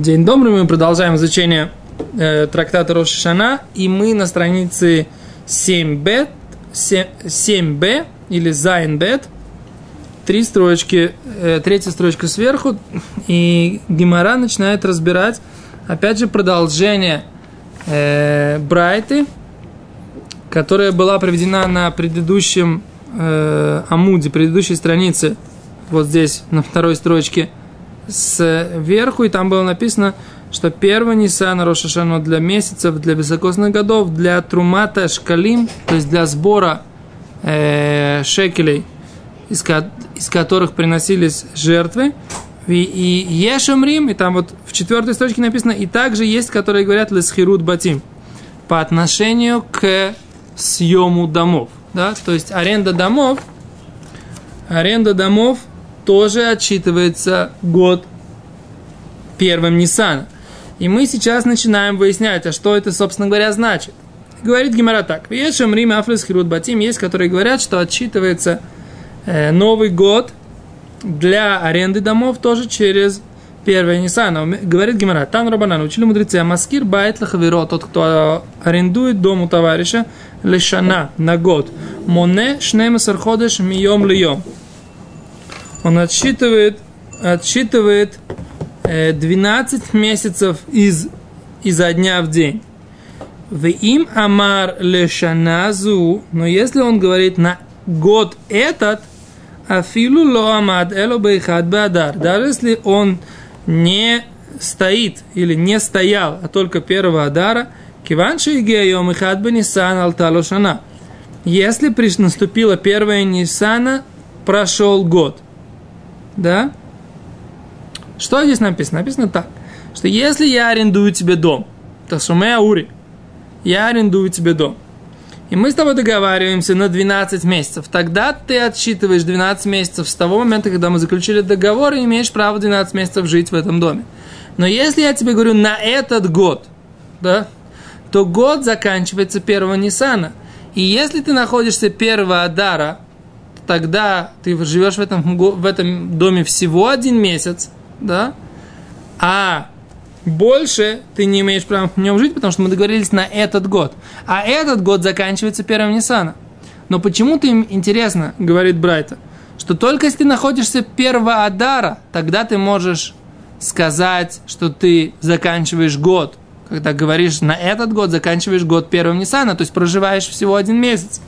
День добрый, мы продолжаем изучение э, трактата Рошишана, и мы на странице 7b, 7b или Зайнбет, три строчки, э, третья строчка сверху, и Гимара начинает разбирать, опять же, продолжение э, Брайты, которая была проведена на предыдущем э, Амуде, предыдущей странице, вот здесь, на второй строчке – сверху, и там было написано, что первый Нисан Рошашану для месяцев, для высокосных годов, для трумата шкалим, то есть для сбора э, шекелей, из, из которых приносились жертвы, и, и Ешамрим, и там вот в четвертой строчке написано, и также есть, которые говорят Лесхирут Батим, по отношению к съему домов. Да? То есть аренда домов, аренда домов – тоже отчитывается год первым Ниссана. И мы сейчас начинаем выяснять, а что это, собственно говоря, значит. Говорит Гемара так. ויש אומרים אף לשכירות בתים есть, которые говорят, что отчитывается э, Новый год для аренды домов тоже через первое Ниссана. Говорит Гемара, תנו רבנן, учили мудрецы, המשכיר בית לחבירו, тот, кто арендует дом у товарища, лешана, на год. Моне шнемасар ходеш мием льем он отсчитывает, отсчитывает 12 э, месяцев из, изо дня в день. В им амар лешаназу, но если он говорит на год этот, афилу ло амад эло бейхад бадар, даже если он не стоит или не стоял, а только первого адара, киванши гейом и хад бенисан алталошана. Если наступило первое Нисана, прошел год – да? Что здесь написано? Написано так, что если я арендую тебе дом, то шумея ури, я арендую тебе дом, и мы с тобой договариваемся на 12 месяцев, тогда ты отсчитываешь 12 месяцев с того момента, когда мы заключили договор, и имеешь право 12 месяцев жить в этом доме. Но если я тебе говорю на этот год, да, то год заканчивается первого Ниссана. И если ты находишься первого Адара тогда ты живешь в этом, в этом доме всего один месяц, да, а больше ты не имеешь права в нем жить, потому что мы договорились на этот год. А этот год заканчивается первым Ниссана. Но почему-то им интересно, говорит Брайта, что только если ты находишься первого Адара, тогда ты можешь сказать, что ты заканчиваешь год. Когда говоришь на этот год, заканчиваешь год первым Ниссана, то есть проживаешь всего один месяц.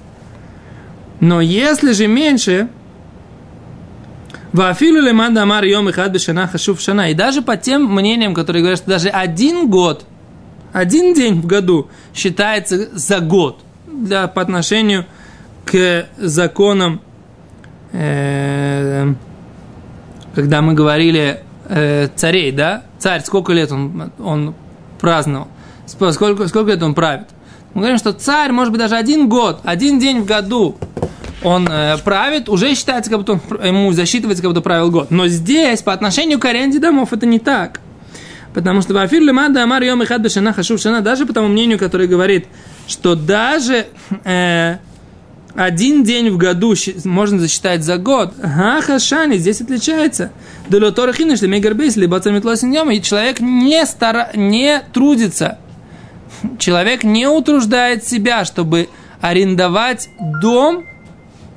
Но если же меньше, Вафилу леман дамар йом и бешана хашув шана. И даже по тем мнениям, которые говорят, что даже один год, один день в году считается за год для, по отношению к законам, э, когда мы говорили э, царей, да? Царь, сколько лет он, он праздновал? Сколько, сколько лет он правит? Мы говорим, что царь, может быть, даже один год, один день в году он э, правит, уже считается, как будто ему засчитывается, как будто правил год. Но здесь, по отношению к аренде домов, это не так. Потому что Вафир Лемада Амар Йом Ихад Бешана Хашув Шана, даже по тому мнению, который говорит, что даже э, один день в году можно засчитать за год. Ага, Шани, здесь отличается. Делоторахины, что Мегарбейс, либо Цамитлосиньем, и человек не, стара, не трудится. Человек не утруждает себя, чтобы арендовать дом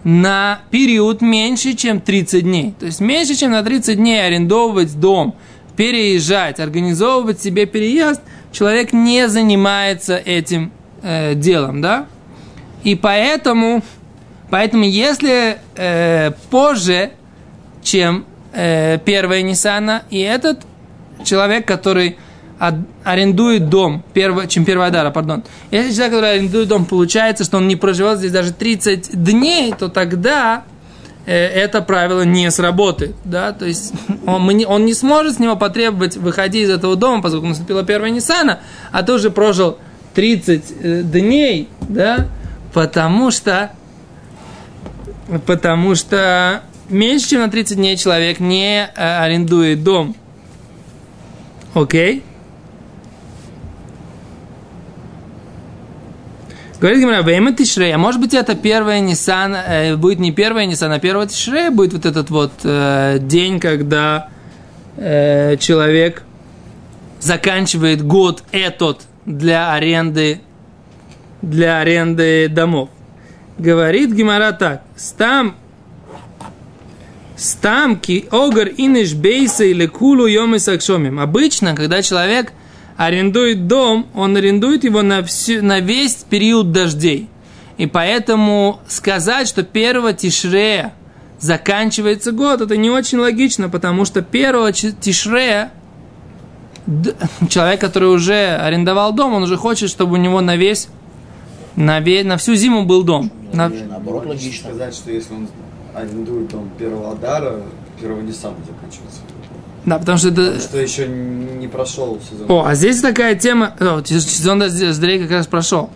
на период меньше, чем 30 дней. То есть меньше, чем на 30 дней арендовывать дом, переезжать, организовывать себе переезд, человек не занимается этим э, делом, да? И поэтому, поэтому если э, позже, чем э, первая Ниссана, и этот человек, который арендует дом, перво, чем первая дара, пардон. Если человек, который арендует дом, получается, что он не проживет здесь даже 30 дней, то тогда э, это правило не сработает. Да? То есть он, мы не, он не сможет с него потребовать выходить из этого дома, поскольку наступила первая Ниссана, а ты уже прожил 30 э, дней, да? потому что потому что меньше, чем на 30 дней человек не э, арендует дом. Окей? Okay? Говорит Гимара, Вейма Тишрей, а может быть это первая Нисан, э, будет не первая Нисан, а первая Тишрей будет вот этот вот э, день, когда э, человек заканчивает год этот для аренды, для аренды домов. Говорит Гимара так. Стам Стамки огар инеш бейса или кулу йомы сакшомим. Обычно, когда человек арендует дом, он арендует его на, всю, на весь период дождей. И поэтому сказать, что первого тишрея заканчивается год, это не очень логично, потому что первого тишрея человек, который уже арендовал дом, он уже хочет, чтобы у него на весь, на, весь, на всю зиму был дом. На... Наоборот, логично сказать, что если он арендует дом первого Адара, первого не сам заканчивается. Да, потому что это... Что еще не прошел сезон. О, а здесь такая тема... О, сезон Доздрей как раз прошел.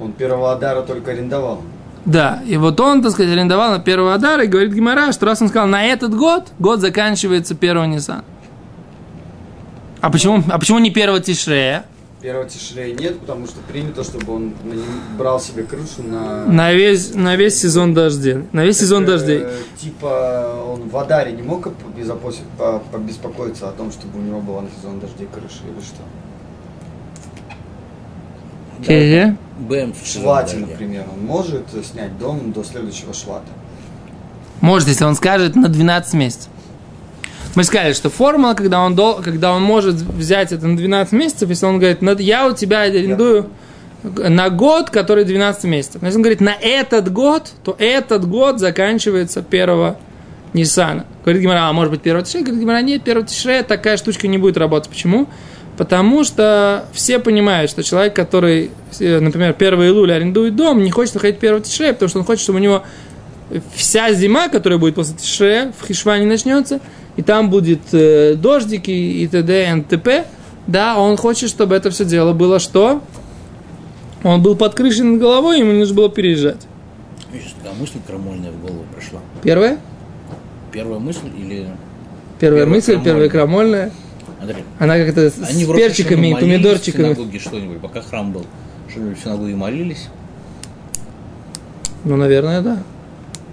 Он первого Адара только арендовал. Да, и вот он, так сказать, арендовал на первого Адара и говорит Гимара, что раз он сказал на этот год, год заканчивается первого Ниссана. А почему, а почему не первого Тишрея? Первого Тишрея нет, потому что принято, чтобы он брал себе крышу на... На весь, на весь сезон дождей. На весь так, сезон дождей. Э, типа он в Адаре не мог побеспокоиться о том, чтобы у него была на сезон дождей крыша или что? Да. БМ в Швате, например, он может снять дом до следующего Швата? Может, если он скажет на 12 месяцев. Мы сказали, что формула, когда он, дол, когда он может взять это на 12 месяцев, если он говорит, я у тебя арендую на год, который 12 месяцев. Но если он говорит на этот год, то этот год заканчивается первого Ниссана. Говорит Гимара, а может быть первого Тишрея? Говорит Гимара, нет, первого Тишрея такая штучка не будет работать. Почему? Потому что все понимают, что человек, который, например, первый Илуль арендует дом, не хочет находить первого Тишрея, потому что он хочет, чтобы у него вся зима, которая будет после Тишрея, в Хишване начнется, и там будет э, дождики и т.д. и т.п. Да, он хочет, чтобы это все дело было что? Он был под крышей над головой, ему нужно было переезжать. Сейчас такая мысль крамольная в голову пришла. Первая? Первая мысль или... Первая, первая мысль, крамольная. первая крамольная. Андрей, Она как-то с Они перчиками и помидорчиками. В синагоге что-нибудь, пока храм был. Что-нибудь в синагоге молились? Ну, наверное, да.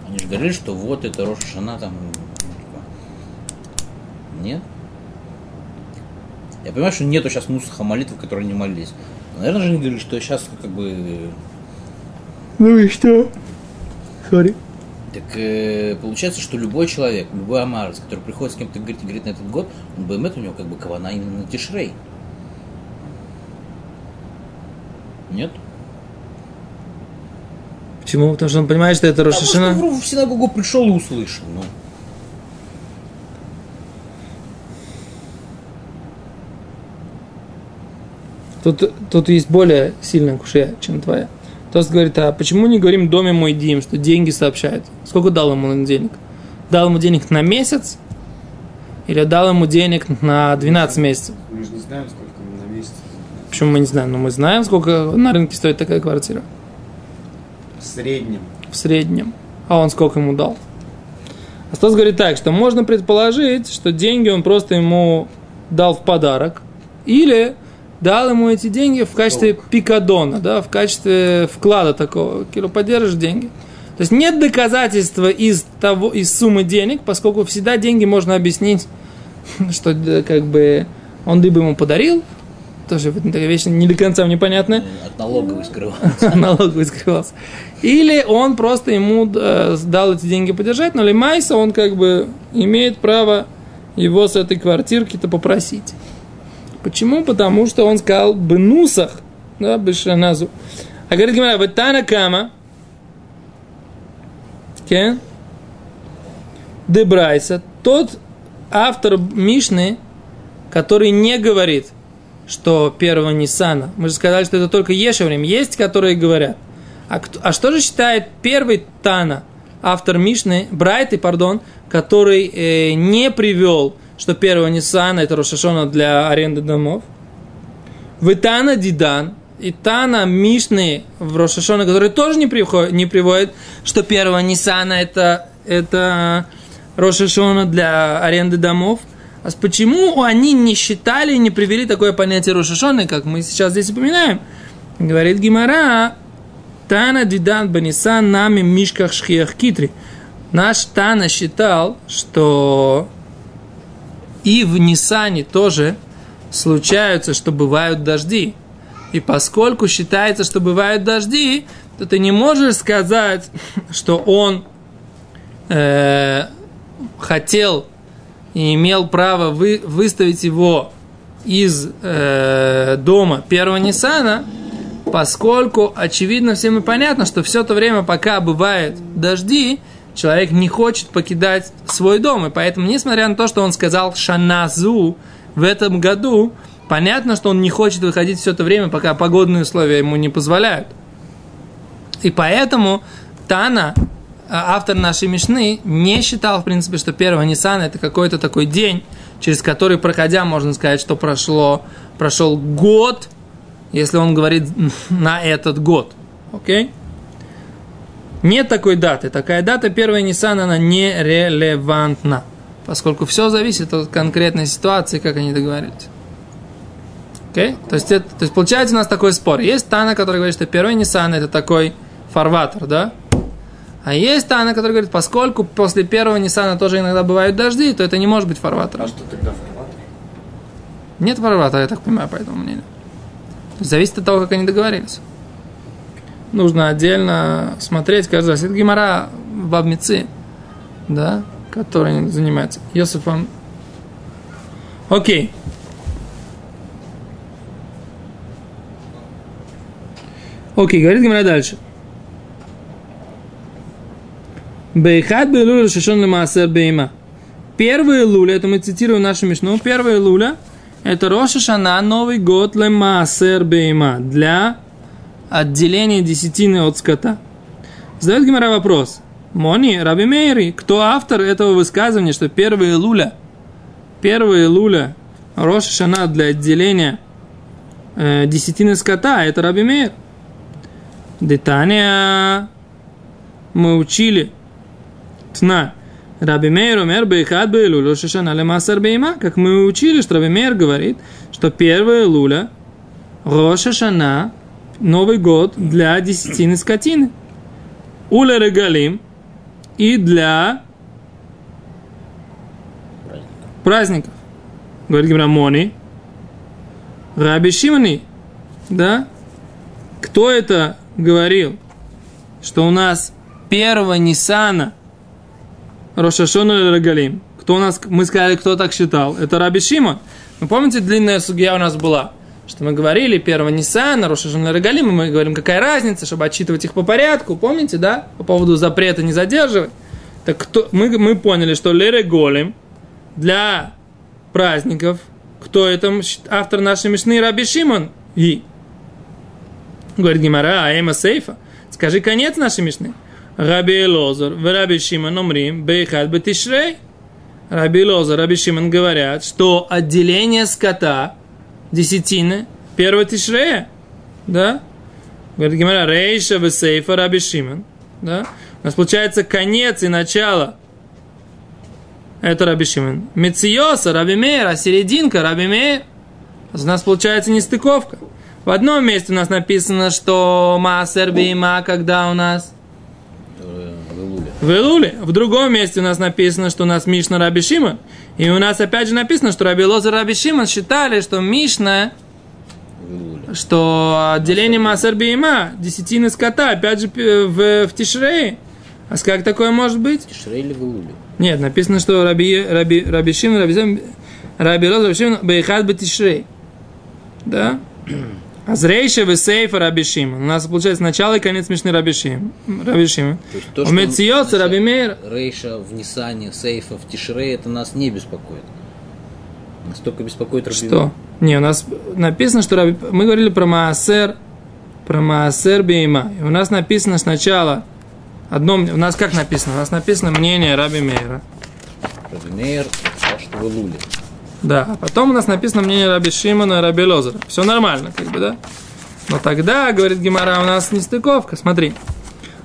Они же говорили, что вот это Роша Шана там нет? Я понимаю, что нету сейчас мусаха молитв, которые не молились. Но, наверное же они говорили, что сейчас как бы... Ну и что? Сори. Так э, получается, что любой человек, любой амарец, который приходит с кем-то говорит, говорит на этот год, он БМЭТ у него как бы кавана именно на Тишрей. Нет? Почему? Потому что он понимает, что это Рошашина? Потому что в синагогу пришел и услышал. Ну. Тут, тут есть более сильная кушия, чем твоя. Тост говорит, а почему не говорим доме мой Дим, что деньги сообщают? Сколько дал ему денег? Дал ему денег на месяц? Или дал ему денег на 12 месяцев? Мы же не знаем, сколько на месяц. Почему мы не знаем? Но мы знаем, сколько на рынке стоит такая квартира. В среднем. В среднем. А он сколько ему дал? Астас говорит так, что можно предположить, что деньги он просто ему дал в подарок. Или дал ему эти деньги в качестве пикадона, да, в качестве вклада такого. Кило, поддержишь деньги. То есть нет доказательства из, того, из суммы денег, поскольку всегда деньги можно объяснить, что как бы он либо ему подарил, тоже такая вещь не до конца непонятная. От налоговой скрывался. От налоговой скрывался. Или он просто ему э, дал эти деньги подержать, но Лемайса он как бы имеет право его с этой квартирки-то попросить. Почему? Потому что он сказал бенусах, да, бешаназу. А говорит Гимара, Ватана Кама, кен, Дебрайса, тот автор Мишны, который не говорит, что первого Ниссана. Мы же сказали, что это только Ешеврим. Есть, которые говорят. А, кто, а что же считает первый Тана, автор Мишны, Брайты, пардон, который э, не привел что первого Ниссана это Рошашона для аренды домов. Витана Дидан, и Тана Мишны в Рошашона, который тоже не, приходит, не приводит, что первого Ниссана это, это Рошашона для аренды домов. А почему они не считали и не привели такое понятие Рошашоны, как мы сейчас здесь упоминаем? Говорит Гимара, Тана Дидан Банисан нами Мишках Шхиях Китри. Наш Тана считал, что и в Нисане тоже случаются, что бывают дожди. И поскольку считается, что бывают дожди, то ты не можешь сказать, что он э, хотел и имел право вы, выставить его из э, дома первого Ниссана, поскольку очевидно всем и понятно, что все то время, пока бывают дожди, человек не хочет покидать свой дом. И поэтому, несмотря на то, что он сказал «шаназу» в этом году, понятно, что он не хочет выходить все это время, пока погодные условия ему не позволяют. И поэтому Тана, а, автор нашей Мишны, не считал, в принципе, что первого Ниссана это какой-то такой день, через который, проходя, можно сказать, что прошло, прошел год, если он говорит на этот год. Окей? Okay? Нет такой даты. Такая дата первая Nissan, она нерелевантна. Поскольку все зависит от конкретной ситуации, как они договорились. Okay? То, есть это, то есть получается у нас такой спор. Есть Тана, который говорит, что первый Nissan это такой фарватер, да? А есть Тана, который говорит, поскольку после первого Ниссана тоже иногда бывают дожди, то это не может быть фарватером. А что тогда фарватер? Нет фарватера, я так понимаю, по этому мнению. То есть зависит от того, как они договорились нужно отдельно смотреть каждый раз. Это Гимара Бабмицы, да, который занимается Йосифом. Окей. Окей, говорит Гимара дальше. Бейхат бейлуля шашон лемаасер бейма. Первая луля, это мы цитируем нашу мишну, первая луля, это Роша Шана, Новый год лемаасер бейма, для отделение десятины от скота. Задает Гимара вопрос. Мони, Раби Мейри, кто автор этого высказывания, что первые луля, первые луля Роша Шана для отделения э, десятины скота, это Раби Мейр. Детания мы учили Тна. Раби Мейр умер бейхат бейлу Роша Шана лемасар бейма. Как мы учили, что Раби Мейр говорит, что первая луля Роша Шана Новый год для десятины скотины. Уля регалим и для праздников. Говорит Гимрамони. Раби Шимани. Да? Кто это говорил? Что у нас первого Нисана Рошашону или Регалим. Кто у нас, мы сказали, кто так считал? Это Раби Шимон. Вы помните, длинная судья у нас была? Что мы говорили, первого Ниссана, Рошашана Регалим, мы говорим, какая разница, чтобы отчитывать их по порядку, помните, да, по поводу запрета не задерживать. Так кто, мы, мы поняли, что Лере Голем для праздников, кто это автор нашей Мишны Раби Шимон и говорит Гимара, а Эма Сейфа, скажи конец нашей Мишны. Раби Лозер, в Раби Шимон умрим, бейхат бетишрей. Раби Лозер, Раби Шимон говорят, что отделение скота – десятины первого тишрея. Да? Говорит Гимара, Рейша Весейфа Раби Шимон. Да? У нас получается конец и начало. Это Раби Шимон. Мециоса, Раби Мейр, а серединка Раби Мейр. У нас получается нестыковка. В одном месте у нас написано, что Маасер Бима, когда у нас в Илуле. В другом месте у нас написано, что у нас Мишна Раби Шимон. И у нас опять же написано, что Раби Лозер и Раби Шимон считали, что Мишна, что отделение Масер Биима, десятины скота, опять же в, в Тишрее. А как такое может быть? Тишрей или в Илуле? Нет, написано, что Раби, Раби, Раби Шимон, Раби, Шимон, Раби Лозер, Раби Шимон, Бейхат Бетишрей. Да? Азрейша в Сейфа Раби Шимон. У нас получается начало и конец Мишны Раби Шимон. Раби Шимон. У Мециоса Раби Мейр. Рейша в Нисане, Сейфа в Тишре, это нас не беспокоит. Нас только беспокоит Раби Что? Не, у нас написано, что Раби... мы говорили про Маасер, про Маасер Бейма. И у нас написано сначала одно, у нас как написано? У нас написано мнение Раби Мейра. Раби Мейр, что вы лули. Да, а потом у нас написано мнение Раби Шимона и Раби Лозера. Все нормально, как бы, да? Но тогда, говорит Гимара, у нас нестыковка, смотри.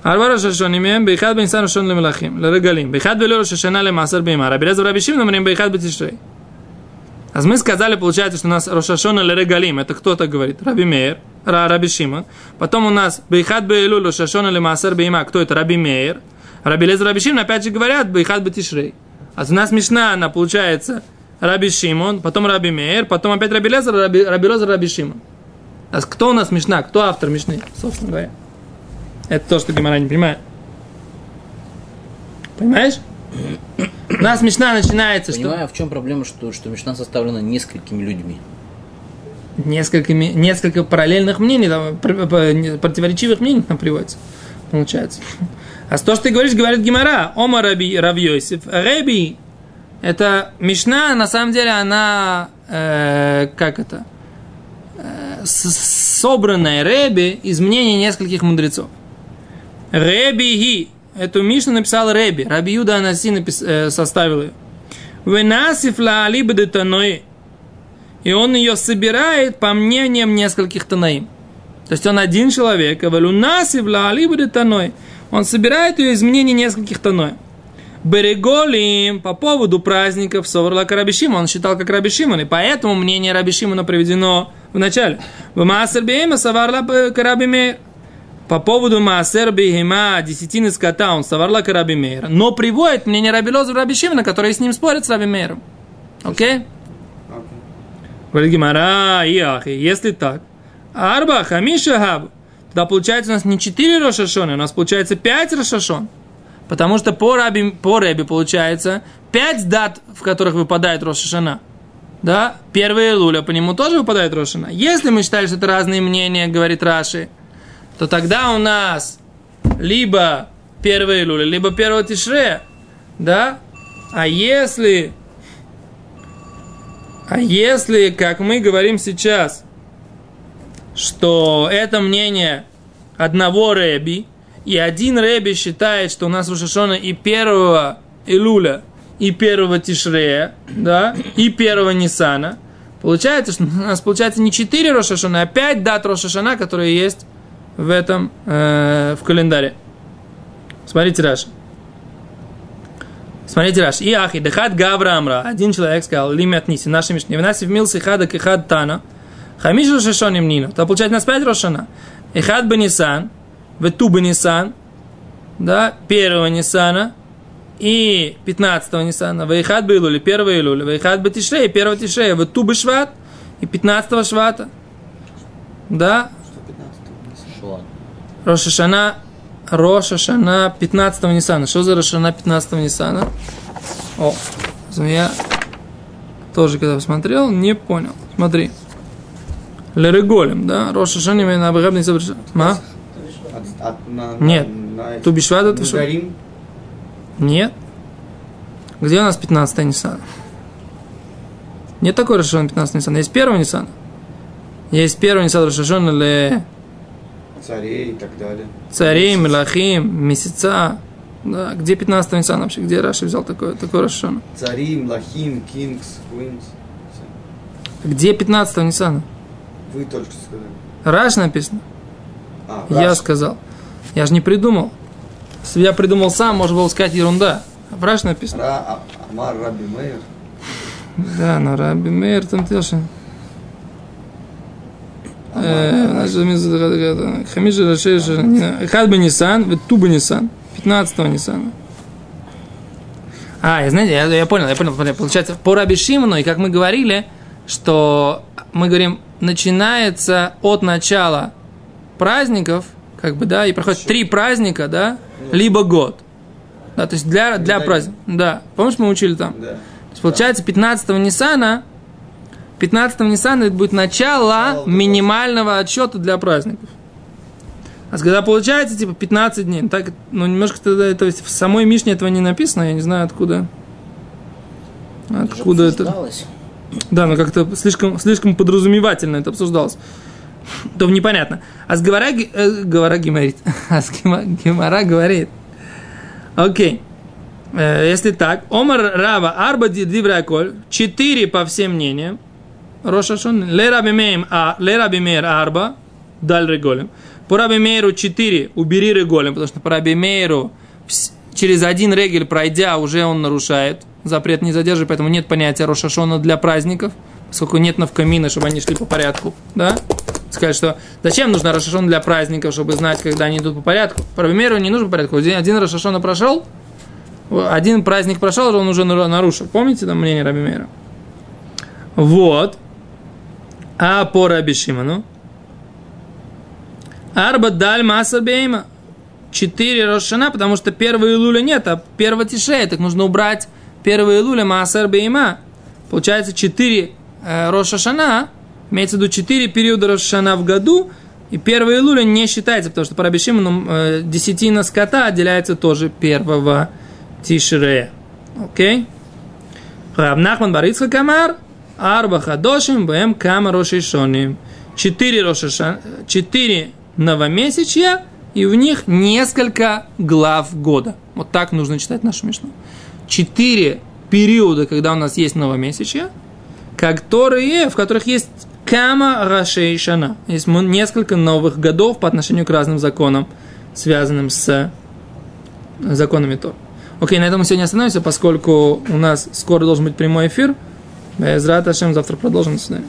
Арвара шашоним им, бейхад бен сан шон лемелахим, лерегалим, бейхад велер шашена лемасар бейма, раби лезу раби шим, намрим бейхад бетишрей. А мы сказали, получается, что у нас Рошашона Лерегалим, это кто так говорит, Раби Мейер, Раби Шимон. Потом у нас Бейхат Бейлю, Рошашона Лемасар Бейма, кто это? Раби Мейер. Раби Лез Раби Шимон, опять же говорят, Бейхат Бетишрей. А у нас Мишна, она получается, Раби Шимон, потом Раби Мейер, потом опять Раби Лезер, Раби, Раби Лезер, Раби Шимон. А кто у нас Мишна? Кто автор Мишны, собственно говоря? Это то, что Гимара не понимает. Понимаешь? У нас Мишна начинается, что... Понимаю, в чем проблема, что, что Мишна составлена несколькими людьми. Несколькими, несколько параллельных мнений, там, пр- пр- противоречивых мнений там приводится, получается. А то, что ты говоришь, говорит Гимара, Ома Раби Равьосиф. Раби, это Мишна, на самом деле, она, э, как это, э, собранная Реби из мнений нескольких мудрецов. Реби Ги. Эту Мишну написал Реби. Раби Юда Анаси напис, э, составил ее. Венасиф ла. И он ее собирает по мнениям нескольких танаим. То есть он один человек. а. Он собирает ее из мнений нескольких таной. Береголим по поводу праздников Соварла Карабишима. Он считал как Рабишиман, и поэтому мнение Рабишимана приведено в начале. В Маасер Бейма Саварла Карабимейр. По поводу Маасер Бейма, десятины скота, он Саварла Карабимейр. Но приводит мнение Раби Лоза Рабишимана, который с ним спорит с Рабимейром. Окей? Окей. Говорит Гимара, Иахи, если так, Арба, Хамиша Хаб, тогда получается у нас не 4 Рошашона, у нас получается 5 Рошашон. Потому что по, раби, по Рэбе получается 5 дат, в которых выпадает Рошашана. Да? Первая Луля, по нему тоже выпадает Рошашана. Если мы считали, что это разные мнения, говорит Раши, то тогда у нас либо первая Луля, либо первого Тишре, да? А если а если, как мы говорим сейчас, что это мнение одного Рэби, и один Рэби считает, что у нас Рушашона и первого Илуля, и первого Тишрея, да, и первого Нисана, получается, что у нас получается не 4 Рошашона, а 5 дат Рошашана, которые есть в этом, э, в календаре. Смотрите, Раша. Смотрите, Раш. И ахи, дехат гавра амра. Один человек сказал, лими отниси, наши мишни. Внаси в милс ихада кихад тана. Хамиш рошашоним нину. То получается нас пять рошана. Ихад бенисан, вету бенисан, да, первого Нисана и 15-го Нисана, Вайхат Бейлули, 1 Илуля, Вайхат Бетишрей, 1 Тишрея, Вету Бешват и 15-го Швата. Да. Рошашана, Рошашана 15-го Ниссана. Что за Рошашана 15-го Ниссана? О, я тоже когда посмотрел, не понял. Смотри. Лереголем, да? Рошашана именно обрабный Ма? От- на- Нет. на- на- Тубишват это что? Нет. Где у нас 15 Ниссана? Нет такой Рошашана 15 Ниссана. Есть первый Ниссана. Есть первый Ниссана Рошашана ле царей и так далее. царей, мелахим, месяца. Да, где 15 Ниссана вообще? Где Раши взял такой, такой Рошашана? Цари, Млахим, Кингс, Квинс. Где 15 Ниссана? Вы только что сказали. Раш написано. А, Я Раш. сказал. Я же не придумал. Если я придумал сам, можно было сказать ерунда. А написано. Ра, а- Амар Раби Мейер. Да, но Раби Мейер там тоже. Э, Хамиша Рашеша. Хад бы Нисан, Ту бы Нисан. 15 Нисана. А, я, знаете, я, я понял, я понял, понял. Получается, по Раби Шимону, и как мы говорили, что мы говорим, начинается от начала праздников, как бы, да, и проходит три праздника, да, либо год. Да, то есть для, для праздника. Да. Помнишь, мы учили там? Да. То есть, получается, 15 Ниссана, 15 Ниссана это будет начало минимального отсчета для праздников. А когда получается, типа, 15 дней, так, ну, немножко тогда, то есть, в самой Мишне этого не написано, я не знаю, откуда. Откуда это? Да, но как-то слишком, слишком подразумевательно это обсуждалось. То непонятно. А с Гемара, г- э, Гемара говорит. А с Гема- Гемара говорит. Окей. Э, если так, Омар Рава Арба Дивраколь, четыре по всем мнениям. Рошашон, Ле Раби Мейм, а Ле Раби Мейр Арба, Даль Реголем. По Раби Мейру 4, убери Реголем, потому что по Раби Мейру через один регель пройдя, уже он нарушает. Запрет не задерживает, поэтому нет понятия Рошашона для праздников, поскольку нет навкамина, чтобы они шли по порядку. Да? Сказать, что зачем нужно Рошашон для праздников, чтобы знать, когда они идут по порядку. По Раби Мейру не нужно по порядку. Один, Рошашона прошел, один праздник прошел, он уже нару- нарушил. Помните там мнение Раби Мейра? Вот. А по Раби Шимону? Арба даль масса бейма. Четыре Рошана, потому что первого Илуля нет, а первого Тишея, так нужно убрать первого Илуля Маасар Бейма. Получается четыре э, Рошашана, имеется в виду четыре периода Рошана в году, и первый Илуля не считается, потому что по Рабишиману э, десятина скота отделяется тоже первого Тишрея. Окей? Раб Нахман Барицха Камар, Арба Хадошим, Бэм Кама Рошишоним. Четыре Рошашана, четыре новомесячья, и в них несколько глав года. Вот так нужно читать нашу Мишну. Четыре периода, когда у нас есть новомесячья, которые, в которых есть Кама Рашей. Есть несколько новых годов по отношению к разным законам, связанным с законами Тор. Окей, на этом мы сегодня остановимся, поскольку у нас скоро должен быть прямой эфир. Без завтра продолжим. До свидания.